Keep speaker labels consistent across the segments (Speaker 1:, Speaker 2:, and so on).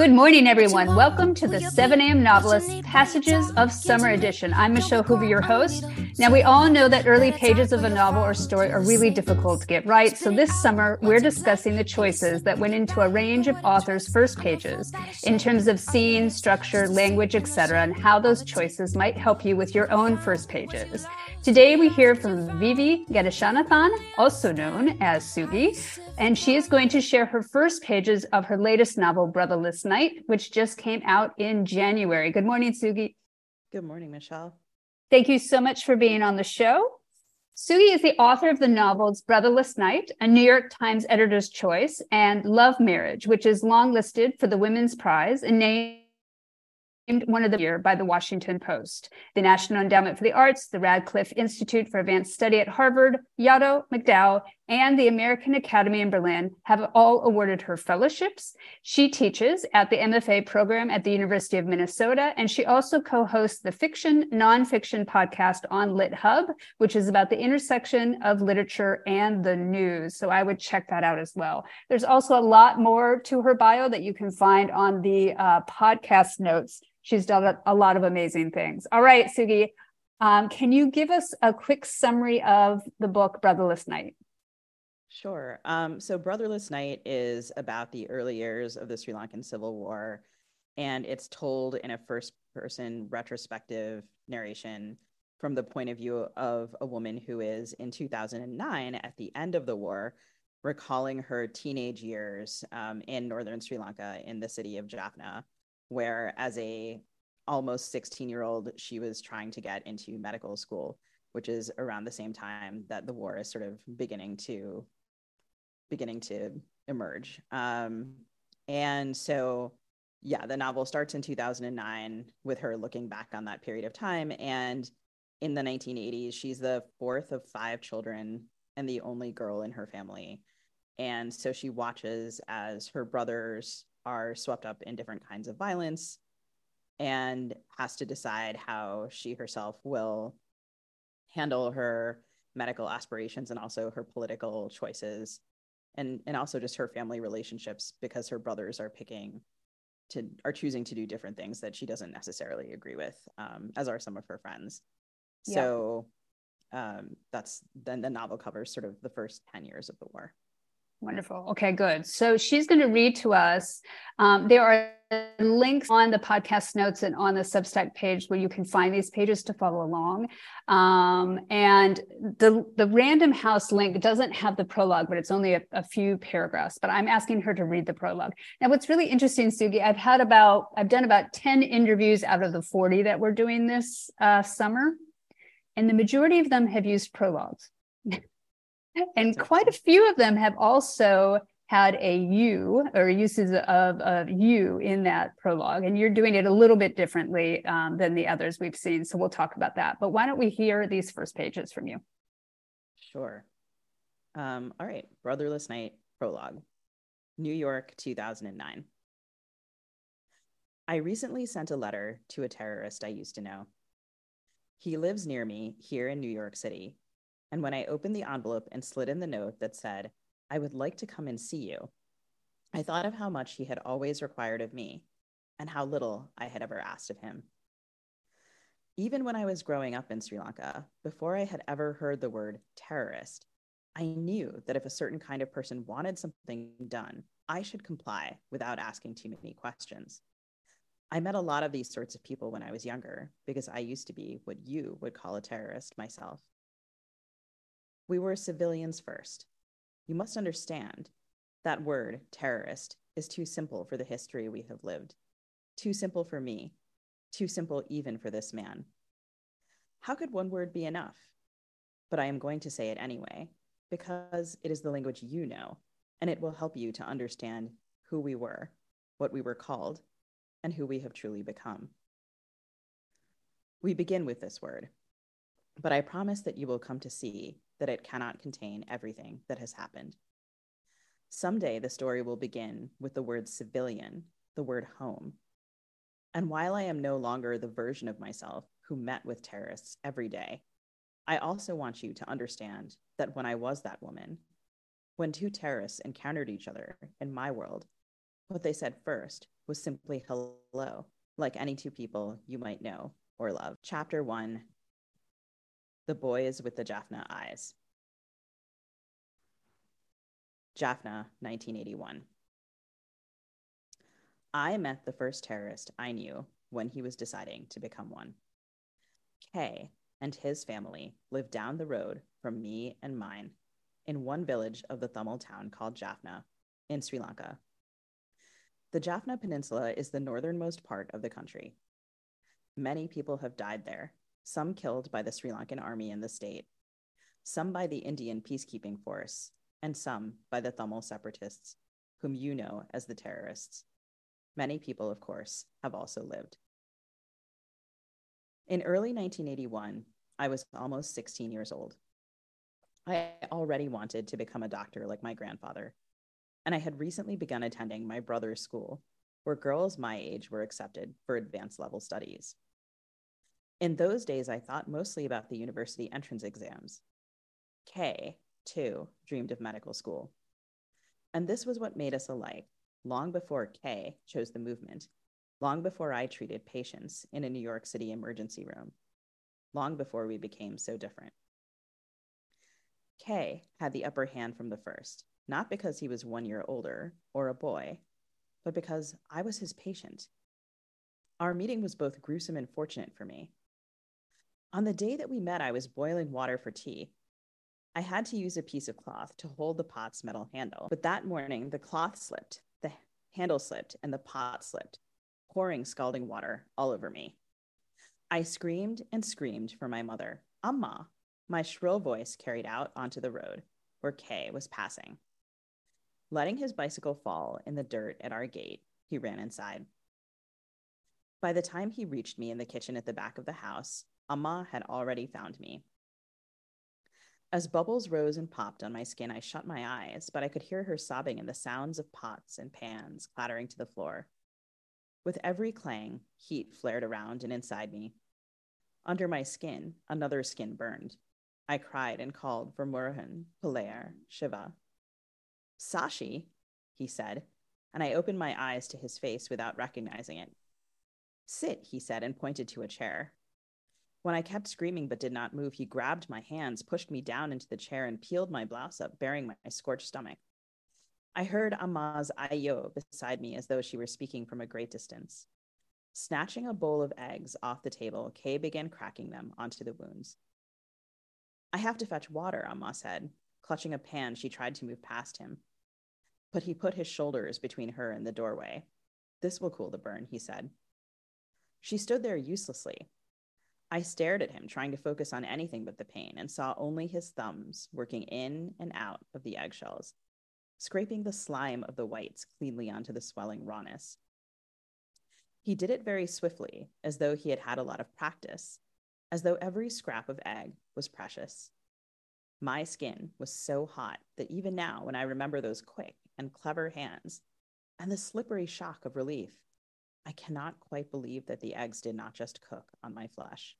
Speaker 1: Good morning, everyone. Welcome to the 7 a.m. Novelist Passages of Summer Edition. I'm Michelle Hoover, your host. Now, we all know that early pages of a novel or story are really difficult to get right. So this summer, we're discussing the choices that went into a range of authors' first pages in terms of scene, structure, language, etc., and how those choices might help you with your own first pages. Today, we hear from Vivi Ganeshananthan, also known as Sugi, and she is going to share her first pages of her latest novel, Brotherless Night, which just came out in January. Good morning, Sugi.
Speaker 2: Good morning, Michelle.
Speaker 1: Thank you so much for being on the show. Sugi is the author of the novels Brotherless Night, a New York Times editor's choice, and Love Marriage, which is long listed for the Women's Prize and named one of the year by the Washington Post. The National Endowment for the Arts, the Radcliffe Institute for Advanced Study at Harvard, Yaddo, MacDowell, and the American Academy in Berlin have all awarded her fellowships. She teaches at the MFA program at the University of Minnesota, and she also co-hosts the fiction nonfiction podcast on Lit Hub, which is about the intersection of literature and the news. So I would check that out as well. There's also a lot more to her bio that you can find on the uh, podcast notes she's done a lot of amazing things. All right, Sugi, um, can you give us a quick summary of the book Brotherless Night?
Speaker 2: Sure. Um, so, Brotherless Night is about the early years of the Sri Lankan Civil War, and it's told in a first person retrospective narration from the point of view of a woman who is in 2009 at the end of the war recalling her teenage years um, in northern Sri Lanka in the city of Jaffna where as a almost 16 year old she was trying to get into medical school which is around the same time that the war is sort of beginning to beginning to emerge. Um, and so yeah the novel starts in 2009 with her looking back on that period of time. And in the 1980s she's the fourth of five children and the only girl in her family. And so she watches as her brothers are swept up in different kinds of violence and has to decide how she herself will handle her medical aspirations and also her political choices and and also just her family relationships because her brothers are picking to are choosing to do different things that she doesn't necessarily agree with um, as are some of her friends yeah. so um, that's then the novel covers sort of the first 10 years of the war
Speaker 1: Wonderful. Okay, good. So she's going to read to us. Um, there are links on the podcast notes and on the Substack page where you can find these pages to follow along. Um, and the the Random House link doesn't have the prologue, but it's only a, a, few paragraphs. But I'm asking her to read the prologue. Now, what's really interesting, Sugi, I've had about I've done about ten interviews out of the forty that we're doing this uh, summer, and the majority of them have used prologues. and quite a few of them have also had a you or uses of, of you in that prologue and you're doing it a little bit differently um, than the others we've seen so we'll talk about that. But why don't we hear these first pages from you?
Speaker 2: Sure. Um, all right brotherless night prologue new york 2009 i recently sent a letter to a terrorist i used to know. He lives near me here in new york city and when I opened the envelope and slid in the note that said, I would like to come and see you, I thought of how much he had always required of me and how little I had ever asked of him. Even when I was growing up in Sri Lanka, before I had ever heard the word terrorist, I knew that if a certain kind of person wanted something done, I should comply without asking too many questions. I met a lot of these sorts of people when I was younger because I used to be what you would call a terrorist myself. We were civilians first. You must understand that word, terrorist, is too simple for the history we have lived. Too simple for me. Too simple even for this man. How could one word be enough? But I am going to say it anyway, because it is the language you know, and it will help you to understand who we were, what we were called, and who we have truly become. We begin with this word, but I promise that you will come to see that it cannot contain everything that has happened. Someday the story will begin with the word civilian, the word home. And while I am no longer the version of myself who met with terrorists every day, I also want you to understand that when I was that woman, when two terrorists encountered each other in my world, What they said first was simply hello, like any two people you might know or love. Chapter one The Boys with the Jaffna Eyes. Jaffna, 1981. I met the first terrorist I knew when he was deciding to become one. K and his family lived down the road from me and mine in one village of the Tamil town called Jaffna in Sri Lanka. The Jaffna Peninsula is the northernmost part of the country. Many people have died there, some killed by the Sri Lankan army in the state, some by the Indian peacekeeping force, and some by the Tamil separatists, whom you know as the terrorists. Many people, of course, have also lived. In early 1981, I was almost 16 years old. I already wanted to become a doctor like my grandfather, and I had recently begun attending my brother's school, where girls my age were accepted for advanced level studies. In those days, I thought mostly about the university entrance exams. K, too, dreamed of medical school. And this was what made us alike long before K chose the movement long before I treated patients in a New York City emergency room, long before we became so different. K had the upper hand from the first, not because he was one year older or a boy, but because I was his patient. Our meeting was both gruesome and fortunate for me. On the day that we met, I was boiling water for tea. I had to use a piece of cloth to hold the pot's metal handle, but that morning the cloth slipped, the handle slipped, and the pot slipped, pouring scalding water all over me. I screamed and screamed for my mother, Amma, my shrill voice carried out onto the road where K was passing. Letting his bicycle fall in the dirt at our gate, he ran inside. By the time he reached me in the kitchen at the back of the house, Amma had already found me. As bubbles rose and popped on my skin, I shut my eyes, but I could hear her sobbing and the sounds of pots and pans clattering to the floor. With every clang, heat flared around and inside me. Under my skin, another skin burned. I cried and called for Murugan, Pillaiyar, Shiva. Sashi, he said, and I opened my eyes to his face without recognizing it. Sit, he said, and pointed to a chair. When I kept screaming but did not move, he grabbed my hands, pushed me down into the chair, and peeled my blouse up, baring my scorched stomach. I heard Amma's ayo beside me as though she were speaking from a great distance. Snatching a bowl of eggs off the table, K began cracking them onto the wounds. I have to fetch water, Amma said. Clutching a pan, she tried to move past him. But he put his shoulders between her and the doorway. This will cool the burn, he said. She stood there uselessly. I stared at him, trying to focus on anything but the pain, and saw only his thumbs working in and out of the eggshells scraping the slime of the whites cleanly onto the swelling rawness. He did it very swiftly, as though he had had a lot of practice, as though every scrap of egg was precious. My skin was so hot that even now, when I remember those quick and clever hands and the slippery shock of relief, I cannot quite believe that the eggs did not just cook on my flesh.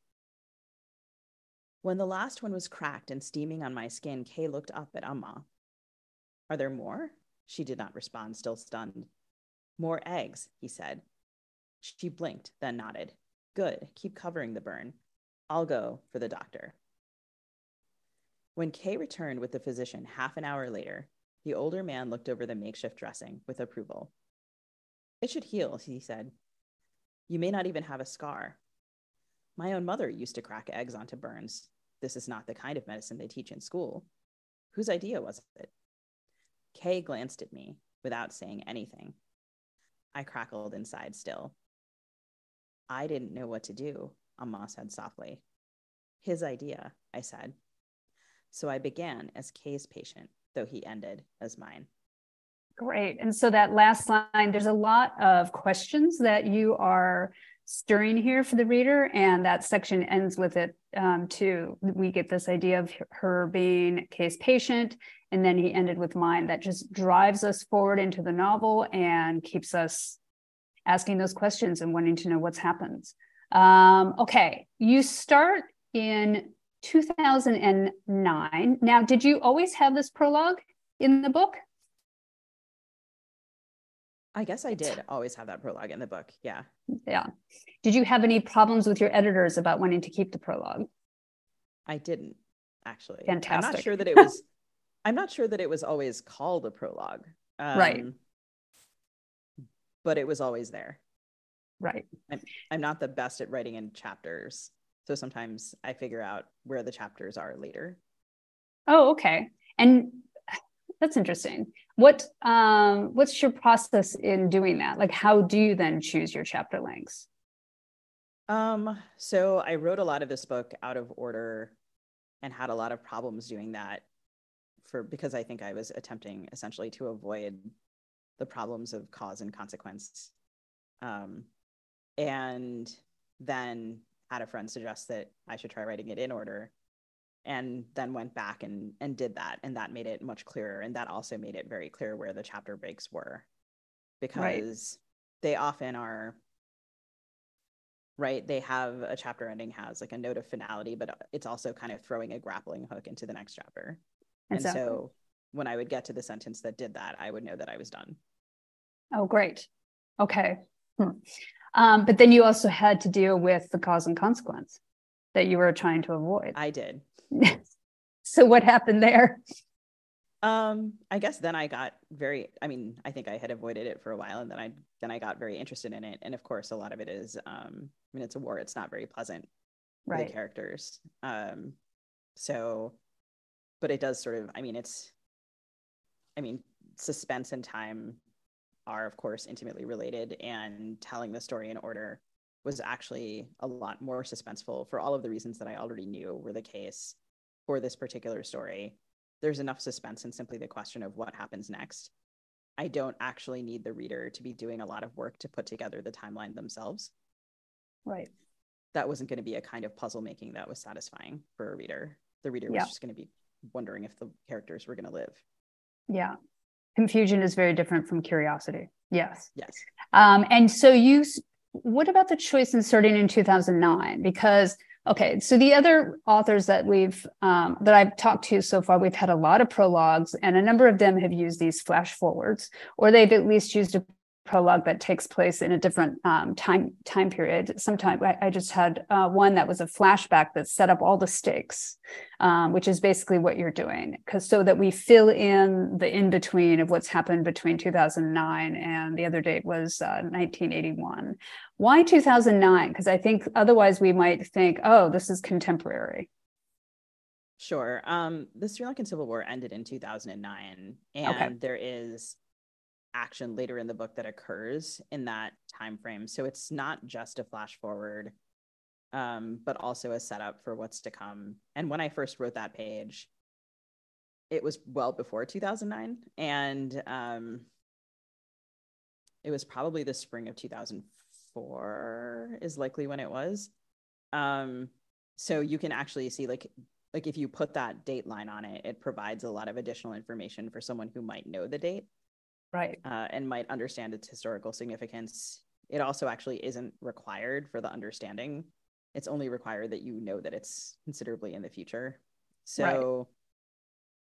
Speaker 2: When the last one was cracked and steaming on my skin, K looked up at Amma, are there more? She did not respond, still stunned. More eggs, he said. She blinked, then nodded. Good, keep covering the burn. I'll go for the doctor. When K returned with the physician half an hour later, the older man looked over the makeshift dressing with approval. It should heal, he said. You may not even have a scar. My own mother used to crack eggs onto burns. This is not the kind of medicine they teach in school. Whose idea was it? K glanced at me without saying anything. I crackled inside still. I didn't know what to do, Amma said softly. His idea, I said. So I began as K's patient, though he ended as mine.
Speaker 1: Great. And so that last line, there's a lot of questions that you are stirring here for the reader, and that section ends with it um, too. We get this idea of her being K's patient, and then he ended with mine. That just drives us forward into the novel and keeps us asking those questions and wanting to know what's happened. Um, okay, you start in 2009. Now, did you always have this prologue in the book?
Speaker 2: I guess I did always have that prologue in the book. Yeah.
Speaker 1: Yeah. Did you have any problems with your editors about wanting to keep the prologue?
Speaker 2: I didn't actually.
Speaker 1: Fantastic.
Speaker 2: I'm not sure that it was. I'm not sure that it was always called a prologue.
Speaker 1: Um, right.
Speaker 2: But it was always there.
Speaker 1: Right.
Speaker 2: I'm, I'm not the best at writing in chapters, so sometimes I figure out where the chapters are later.
Speaker 1: Oh, okay. And that's interesting. What um what's your process in doing that? Like how do you then choose your chapter lengths?
Speaker 2: Um so I wrote a lot of this book out of order and had a lot of problems doing that for because I think I was attempting essentially to avoid the problems of cause and consequence. Um and then had a friend suggest that I should try writing it in order and then went back and and did that and that made it much clearer and that also made it very clear where the chapter breaks were because right. they often are right they have a chapter ending has like a note of finality but it's also kind of throwing a grappling hook into the next chapter exactly. and so when i would get to the sentence that did that i would know that i was done
Speaker 1: oh great okay hmm. um, but then you also had to deal with the cause and consequence that you were trying to avoid
Speaker 2: i did
Speaker 1: so what happened there?
Speaker 2: Um, I guess then I got very I mean, I think I had avoided it for a while and then I then I got very interested in it. And of course a lot of it is um I mean it's a war, it's not very pleasant for right. the characters. Um so but it does sort of I mean it's I mean suspense and time are of course intimately related and telling the story in order was actually a lot more suspenseful for all of the reasons that I already knew were the case for this particular story. There's enough suspense in simply the question of what happens next. I don't actually need the reader to be doing a lot of work to put together the timeline themselves.
Speaker 1: Right.
Speaker 2: That wasn't going to be a kind of puzzle making that was satisfying for a reader. The reader was just going to be wondering if the characters were going to live.
Speaker 1: Yeah. Confusion is very different from curiosity. Yes.
Speaker 2: Yes.
Speaker 1: Um, and so you what about the choice in starting in 2009? Because okay, so the other authors that we've um, that I've talked to so far, we've had a lot of prologues, and a number of them have used these flash forwards, or they've at least used a prologue that takes place in a different um, time time period. Sometimes I, I just had uh, one that was a flashback that set up all the stakes, um, which is basically what you're doing, because so that we fill in the in between of what's happened between 2009 and the other date was uh, 1981. Why 2009? Because I think otherwise we might think, oh, this is contemporary.
Speaker 2: Sure. Um, the Sri Lankan Civil War ended in 2009, and okay. there is action later in the book that occurs in that time frame. So it's not just a flash forward, um, but also a setup for what's to come. And when I first wrote that page, it was well before 2009, and um, it was probably the spring of 2004 is likely when it was. Um, so you can actually see like like if you put that date line on it, it provides a lot of additional information for someone who might know the date
Speaker 1: right
Speaker 2: uh, and might understand its historical significance it also actually isn't required for the understanding it's only required that you know that it's considerably in the future so right.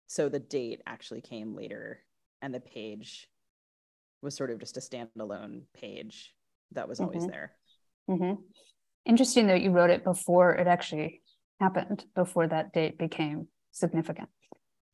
Speaker 2: so the date actually came later and the page was sort of just a standalone page that was always mm-hmm. there
Speaker 1: mm-hmm. interesting that you wrote it before it actually happened before that date became significant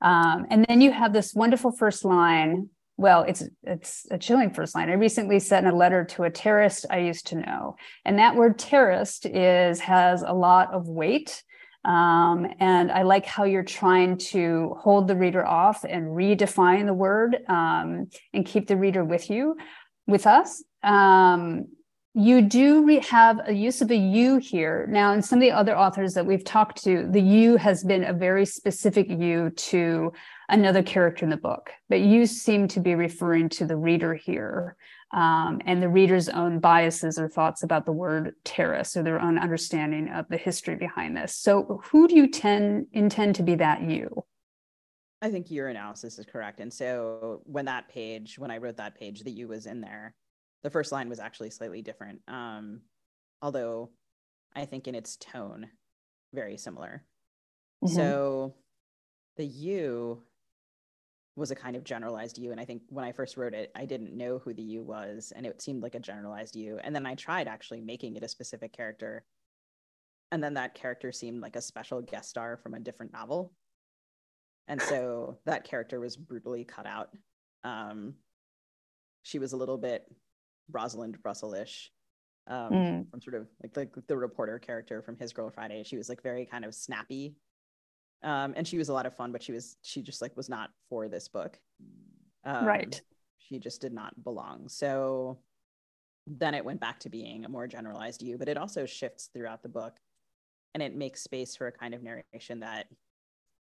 Speaker 1: um, and then you have this wonderful first line well, it's it's a chilling first line. I recently sent a letter to a terrorist I used to know, and that word terrorist is has a lot of weight. Um, and I like how you're trying to hold the reader off and redefine the word um, and keep the reader with you, with us. Um, you do re- have a use of a you here. Now, in some of the other authors that we've talked to, the you has been a very specific you to another character in the book, but you seem to be referring to the reader here um, and the reader's own biases or thoughts about the word terrorist or their own understanding of the history behind this. So, who do you tend intend to be that you?
Speaker 2: I think your analysis is correct. And so, when that page, when I wrote that page, the you was in there. The first line was actually slightly different, um, although I think in its tone, very similar. Mm-hmm. So, the you was a kind of generalized you. And I think when I first wrote it, I didn't know who the you was, and it seemed like a generalized you. And then I tried actually making it a specific character. And then that character seemed like a special guest star from a different novel. And so that character was brutally cut out. Um, she was a little bit Rosalind Russell-ish um, mm. from sort of like the, the reporter character from His Girl Friday. She was like very kind of snappy um, and she was a lot of fun but she was she just like was not for this book.
Speaker 1: Um, right.
Speaker 2: she just did not belong. So then it went back to being a more generalized you but it also shifts throughout the book. And it makes space for a kind of narration that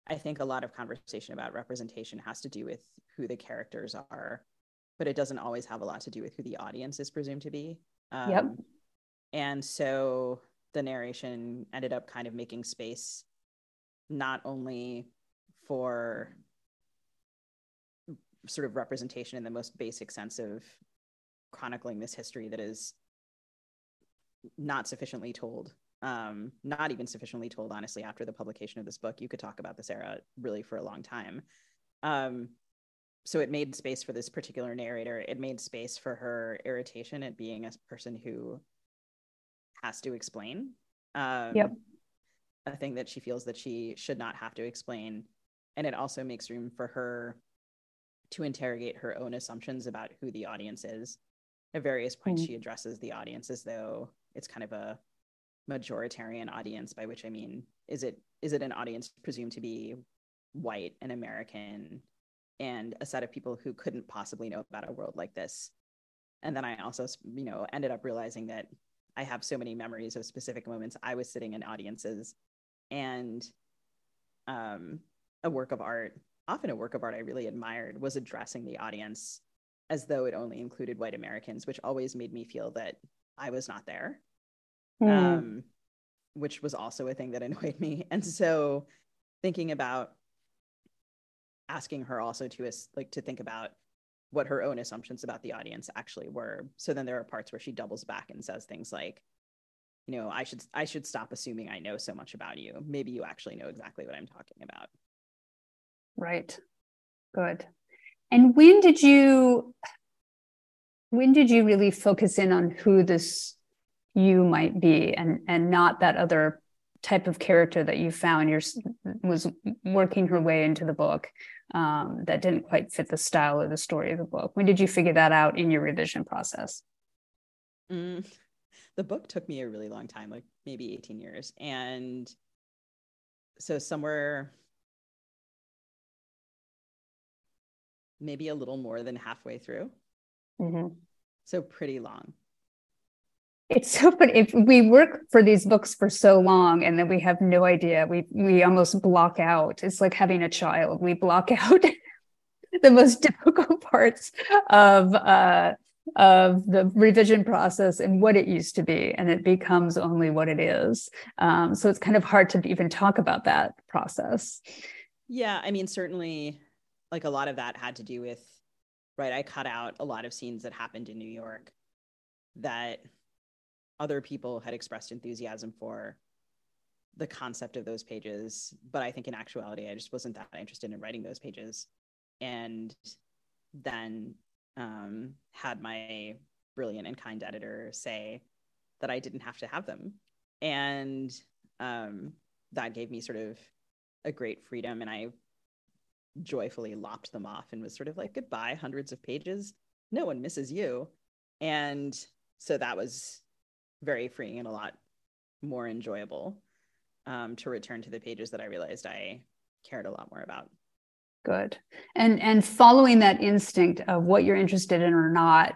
Speaker 2: i think a lot of conversation about representation has to do with who the characters are but it doesn't always have a lot to do with who the audience is presumed to be.
Speaker 1: Um, yep
Speaker 2: and so the narration ended up kind of making space not only for sort of representation in the most basic sense of chronicling this history that is not sufficiently told um, not even sufficiently told honestly after the publication of this book you could talk about this era really for a long time. Um, so it made space for this particular narrator. It made space for her irritation at being a person who has to explain. Um,
Speaker 1: yep
Speaker 2: a thing that she feels that she should not have to explain. And it also makes room for her to interrogate her own assumptions about who the audience is. At various points, mm she addresses the audience as though it's kind of a majoritarian audience, by which I mean, is it is it an audience presumed to be white and American and a set of people who couldn't possibly know about a world like this? And then I also, you know, ended up realizing that I have so many memories of specific moments I was sitting in audiences and um, a work of art, often a work of art I really admired, was addressing the audience as though it only included white Americans, which always made me feel that I was not there. Mm. Um, which was also a thing that annoyed me. And so thinking about asking her also to like to think about what her own assumptions about the audience actually were. So then there are parts where she doubles back and says things like, you know i should i should stop assuming i know so much about you. Maybe you actually know exactly what i'm talking about.
Speaker 1: Right. Good. And when did you when did you really focus in on who this you might be and and not that other type of character that you found your was working her way into the book um, that didn't quite fit the style or the story of the book? When did you figure that out in your revision process?
Speaker 2: Mm, the book took me a really long time, like maybe 18 years. And so somewhere maybe a little more than halfway through. Mm-hmm. So pretty long.
Speaker 1: It's so funny. If we work for these books for so long and then we have no idea, we we almost block out. It's like having a child. We block out the most difficult parts of uh, of the revision process and what it used to be, and it becomes only what it is. Um, so it's kind of hard to even talk about that process.
Speaker 2: Yeah, I mean, certainly, like a lot of that had to do with, right? I cut out a lot of scenes that happened in New York that other people had expressed enthusiasm for the concept of those pages but i think in actuality i just wasn't that interested in writing those pages and then um, had my brilliant and kind editor say that I didn't have to have them. And um, that gave me sort of a great freedom. And I joyfully lopped them off and was sort of like, goodbye, hundreds of pages. No one misses you. And so that was very freeing and a lot more enjoyable um, to return to the pages that I realized I cared a lot more about
Speaker 1: good. And and following that instinct of what you're interested in or not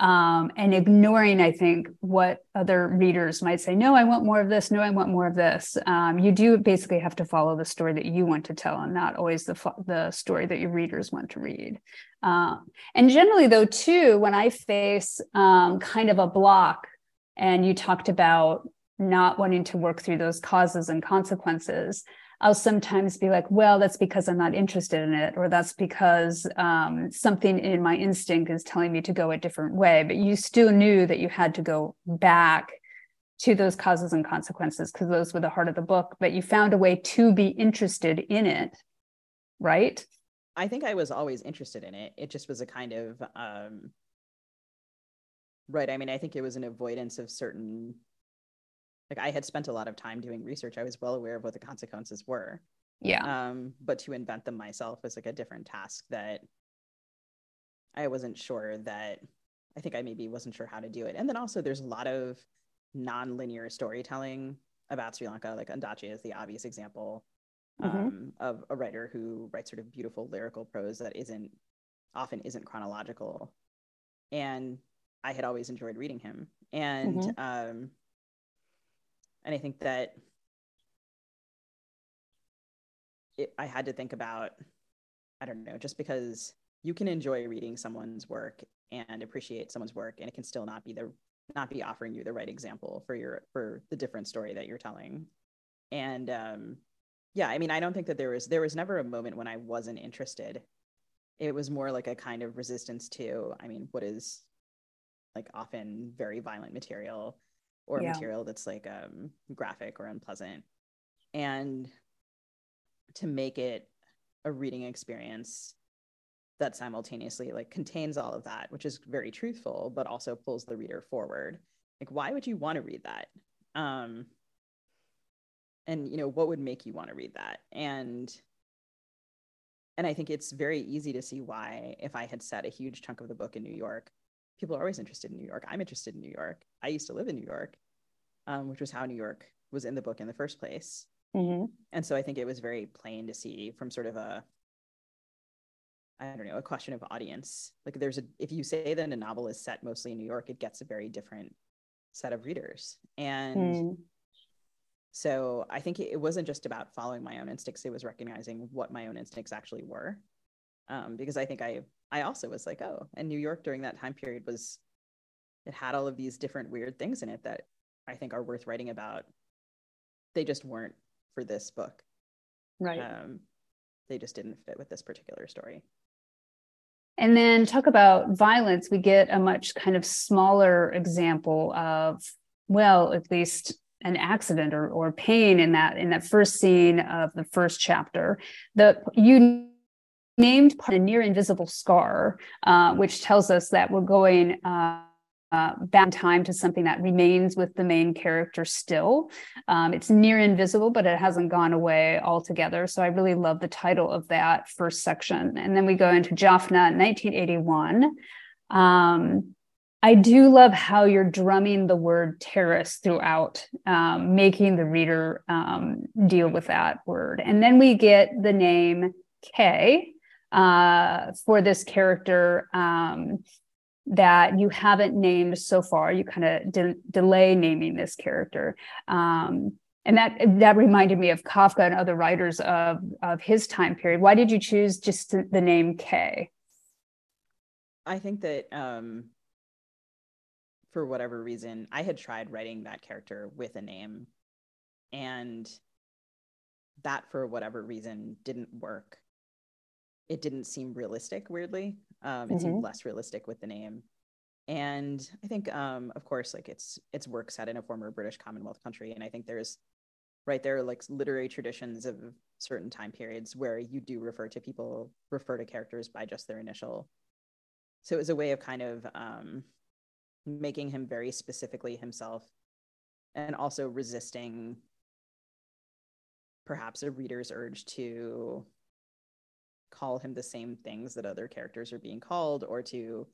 Speaker 1: um, and ignoring i think what other readers might say no i want more of this. No i want more of this. Um, you do basically have to follow the story that you want to tell and not always the the story that your readers want to read. Um, and generally though too when i face um, kind of a block and you talked about not wanting to work through those causes and consequences I'll sometimes be like, well, that's because I'm not interested in it, or that's because um, something in my instinct is telling me to go a different way. But you still knew that you had to go back to those causes and consequences because those were the heart of the book, but you found a way to be interested in it, right?
Speaker 2: I think I was always interested in it. It just was a kind of um, right. I mean, I think it was an avoidance of certain. Like I had spent a lot of time doing research. I was well aware of what the consequences were.
Speaker 1: Yeah.
Speaker 2: Um, but to invent them myself was like a different task that I wasn't sure that I think I maybe wasn't sure how to do it. And then also there's a lot of non-linear storytelling about Sri Lanka. Like Ondaatje is the obvious example mm-hmm. um, of a writer who writes sort of beautiful lyrical prose that isn't often isn't chronological. And I had always enjoyed reading him. And mm-hmm. um, and I think that it, I had to think about, I don't know, just because you can enjoy reading someone's work and appreciate someone's work, and it can still not be the not be offering you the right example for your for the different story that you're telling. And um, yeah, I mean, I don't think that there was there was never a moment when I wasn't interested. It was more like a kind of resistance to, I mean, what is like often very violent material or yeah. material that's like um, graphic or unpleasant. And to make it a reading experience that simultaneously like contains all of that which is very truthful but also pulls the reader forward like why would you want to read that um and you know what would make you want to read that and and i think it's very easy to see why if i had set a huge chunk of the book in new york people are always interested in new york i'm interested in new york i used to live in new york um, which was how new york was in the book in the first place Mm-hmm. And so I think it was very plain to see from sort of a, I don't know, a question of audience. Like there's a, if you say that a novel is set mostly in New York, it gets a very different set of readers. And mm. so I think it wasn't just about following my own instincts, it was recognizing what my own instincts actually were. Um, because I think I, I also was like, oh, and New York during that time period was, it had all of these different weird things in it that I think are worth writing about. They just weren't for this book.
Speaker 1: Right.
Speaker 2: Um, they just didn't fit with this particular story.
Speaker 1: And then talk about violence. We get a much kind of smaller example of, well, at least an accident or, or pain in that in that first scene of the first chapter. The you named part, a near invisible scar, uh, which tells us that we're going. Uh, uh, back time to something that remains with the main character still. Um, it's near invisible, but it hasn't gone away altogether. So I really love the title of that first section. And then we go into Jaffna, 1981. Um, I do love how you're drumming the word terrorist throughout, um, making the reader um, deal with that word. And then we get the name K uh, for this character. Um, that you haven't named so far. You kind of de- delay naming this character. Um, and that that reminded me of Kafka and other writers of of his time period. Why did you choose just the name K?
Speaker 2: I think that um, for whatever reason, I had tried writing that character with a name, and that for whatever reason didn't work. It didn't seem realistic, weirdly. Um, it mm-hmm. seemed less realistic with the name. And I think, um, of course, like it's it's work set in a former British Commonwealth country, and I think there's right there like literary traditions of certain time periods where you do refer to people refer to characters by just their initial. So it was a way of kind of um, making him very specifically himself, and also resisting perhaps a reader's urge to call him the same things that other characters are being called or to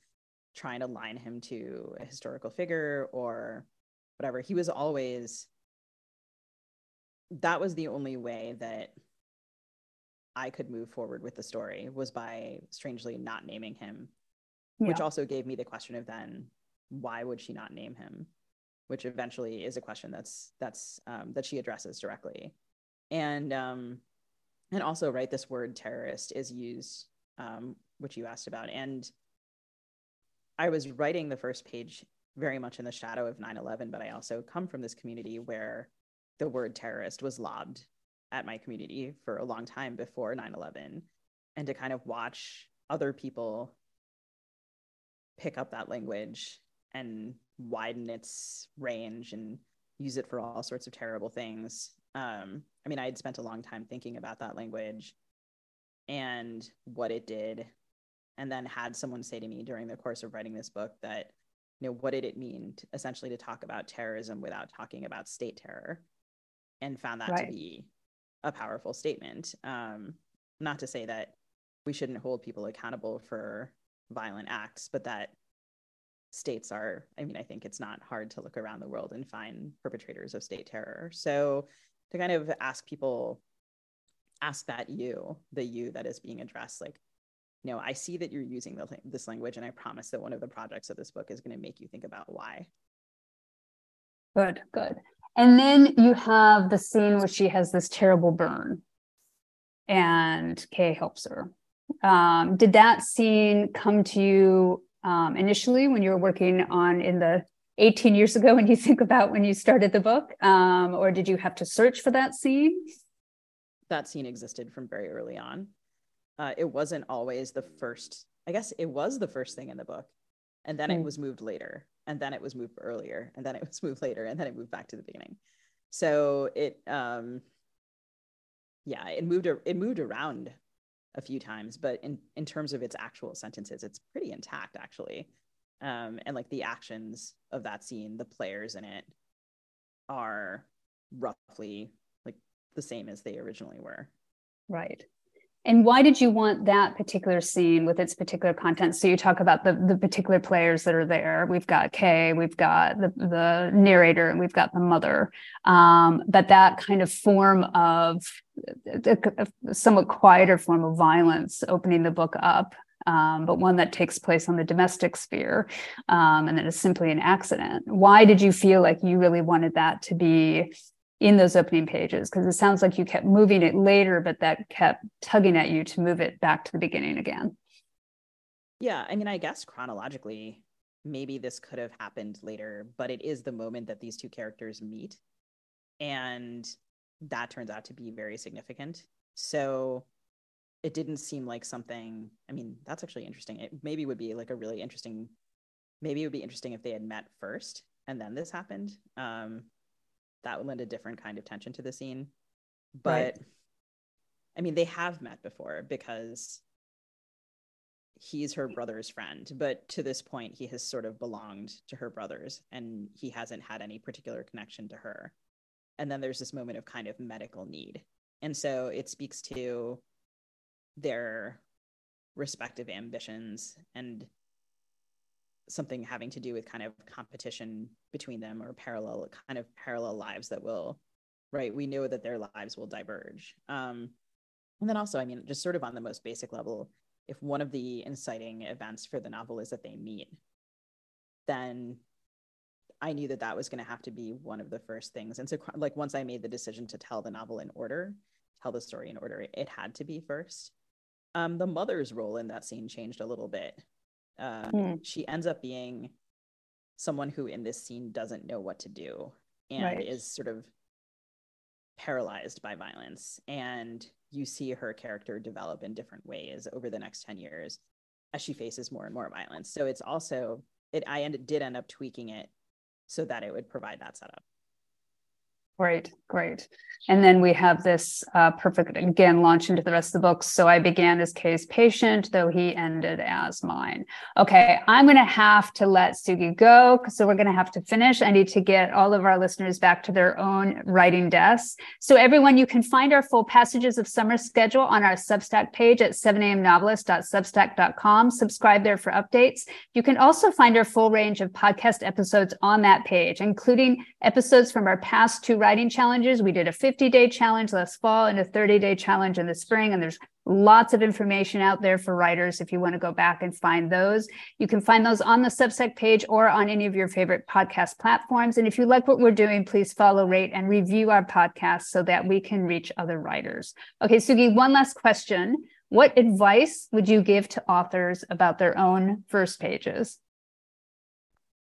Speaker 2: try and align him to a historical figure or whatever. He was always that was the only way that I could move forward with the story was by strangely not naming him, yeah. which also gave me the question of then why would she not name him, which eventually is a question that's that's um, that she addresses directly, and um, and also right this word terrorist is used um, which you asked about. And i was writing the first page very much in the shadow of 9-11 but i also come from this community where the word terrorist was lobbed at my community for a long time before 9-11 and to kind of watch other people pick up that language and widen its range and use it for all sorts of terrible things um, I mean, I had spent a long time thinking about that language and what it did and then had someone say to me during the course of writing this book that you know what did it mean to, essentially to talk about terrorism without talking about state terror and found that right. to be a powerful statement um, not to say that we shouldn't hold people accountable for violent acts but that states are i mean i think it's not hard to look around the world and find perpetrators of state terror so to kind of ask people ask that you the you that is being addressed like you know i see that you're using the, this language and i promise that one of the projects of this book is going to make you think about why.
Speaker 1: Good good. And then you have the scene where she has this terrible burn and K helps her. Um, did that scene come to you um, initially when you were working on in the 18 years ago when you think about when you started the book um, or did you have to search for that scene
Speaker 2: that scene existed from very early on uh, it wasn't always the first i guess it was the first thing in the book and then mm. it hmm. was moved later and then it was moved earlier and then it was moved later and then it moved back to the beginning so it um yeah it moved it moved around a few times, but in in terms of its actual sentences, it's pretty intact actually. Um, and like the actions of that scene, the players in it are roughly like the same as they originally were.
Speaker 1: Right. And why did you want that particular scene with its particular content? So you talk about the the particular players that are there. We've got K, we've got the the narrator, and we've got the mother. Um, but that kind of form of a, a somewhat quieter form of violence, opening the book up, um, but one that takes place on the domestic sphere, um, and that is simply an accident. Why did you feel like you really wanted that to be in those opening pages? Because it sounds like you kept moving it later but that kept tugging at you to move it back to the beginning again.
Speaker 2: Yeah i mean i guess chronologically maybe this could have happened later but it is the moment that these two characters meet and that turns out to be very significant. So it didn't seem like something i mean that's actually interesting it maybe would be like a really interesting maybe it would be interesting if they had met first and then this happened um that would lend a different kind of tension to the scene. But right. I mean, they have met before because he's her brother's friend, but to this point, he has sort of belonged to her brothers and he hasn't had any particular connection to her. And then there's this moment of kind of medical need. And so it speaks to their respective ambitions and something having to do with kind of competition between them or parallel kind of parallel lives that will right we know that their lives will diverge. Um and then also i mean just sort of on the most basic level if one of the inciting events for the novel is that they meet then i knew that that was going to have to be one of the first things. And so like once i made the decision to tell the novel in order tell the story in order it had to be first um, the mother's role in that scene changed a little bit uh, mm. She ends up being someone who in this scene doesn't know what to do and right. is sort of paralyzed by violence. And you see her character develop in different ways over the next 10 years as she faces more and more violence. So it's also, it, I ended, did end up tweaking it so that it would provide that setup.
Speaker 1: Great, great. And then we have this uh, perfect, again, launch into the rest of the books. So I began as K's patient, though he ended as mine. Okay, I'm going to have to let Sugi go. So we're going to have to finish. I need to get all of our listeners back to their own writing desks. So everyone, you can find our full Passages of Summer schedule on our Substack page at 7amnovelist.substack.com. Subscribe there for updates. You can also find our full range of podcast episodes on that page, including episodes from our past two writing challenges. We did a 50 day challenge last fall and a 30 day challenge in the spring. And there's lots of information out there for writers if you want to go back and find those. You can find those on the Substack page or on any of your favorite podcast platforms. And if you like what we're doing, please follow, rate, and review our podcast so that we can reach other writers. Okay, Sugi, one last question. What advice would you give to authors about their own first pages?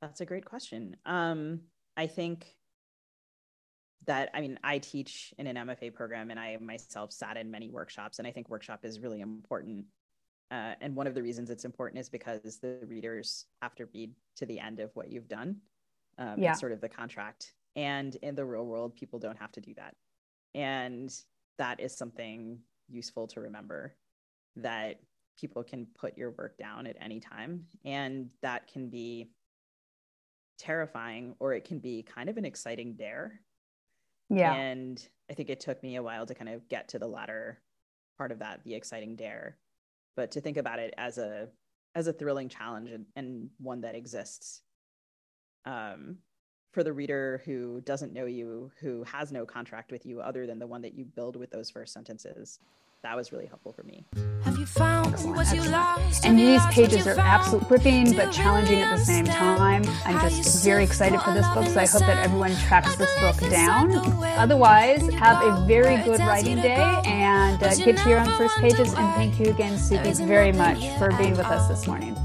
Speaker 2: That's a great question. Um, I think that I mean, I teach in an MFA program and I myself sat in many workshops, and I think workshop is really important. Uh, and one of the reasons it's important is because the readers have to read to the end of what you've done. Um, yeah. It's sort of the contract. And in the real world, people don't have to do that. And that is something useful to remember. that people can put your work down at any time. And that can be terrifying or it can be kind of an exciting dare.
Speaker 1: Yeah.
Speaker 2: And I think it took me a while to kind of get to the latter part of that, the exciting dare. But to think about it as a as a thrilling challenge and, and one that exists. Um, for the reader who doesn't know you, who has no contract with you other than the one that you build with those first sentences, that was really helpful for me. Have you
Speaker 1: what you lost? And these pages are absolute gripping but challenging at the same time. I'm just very excited for this book, so I hope that everyone tracks this book down. Otherwise, have a very good writing day and uh, get to your own first pages. And thank you again, Sugi, very much for being with us this morning.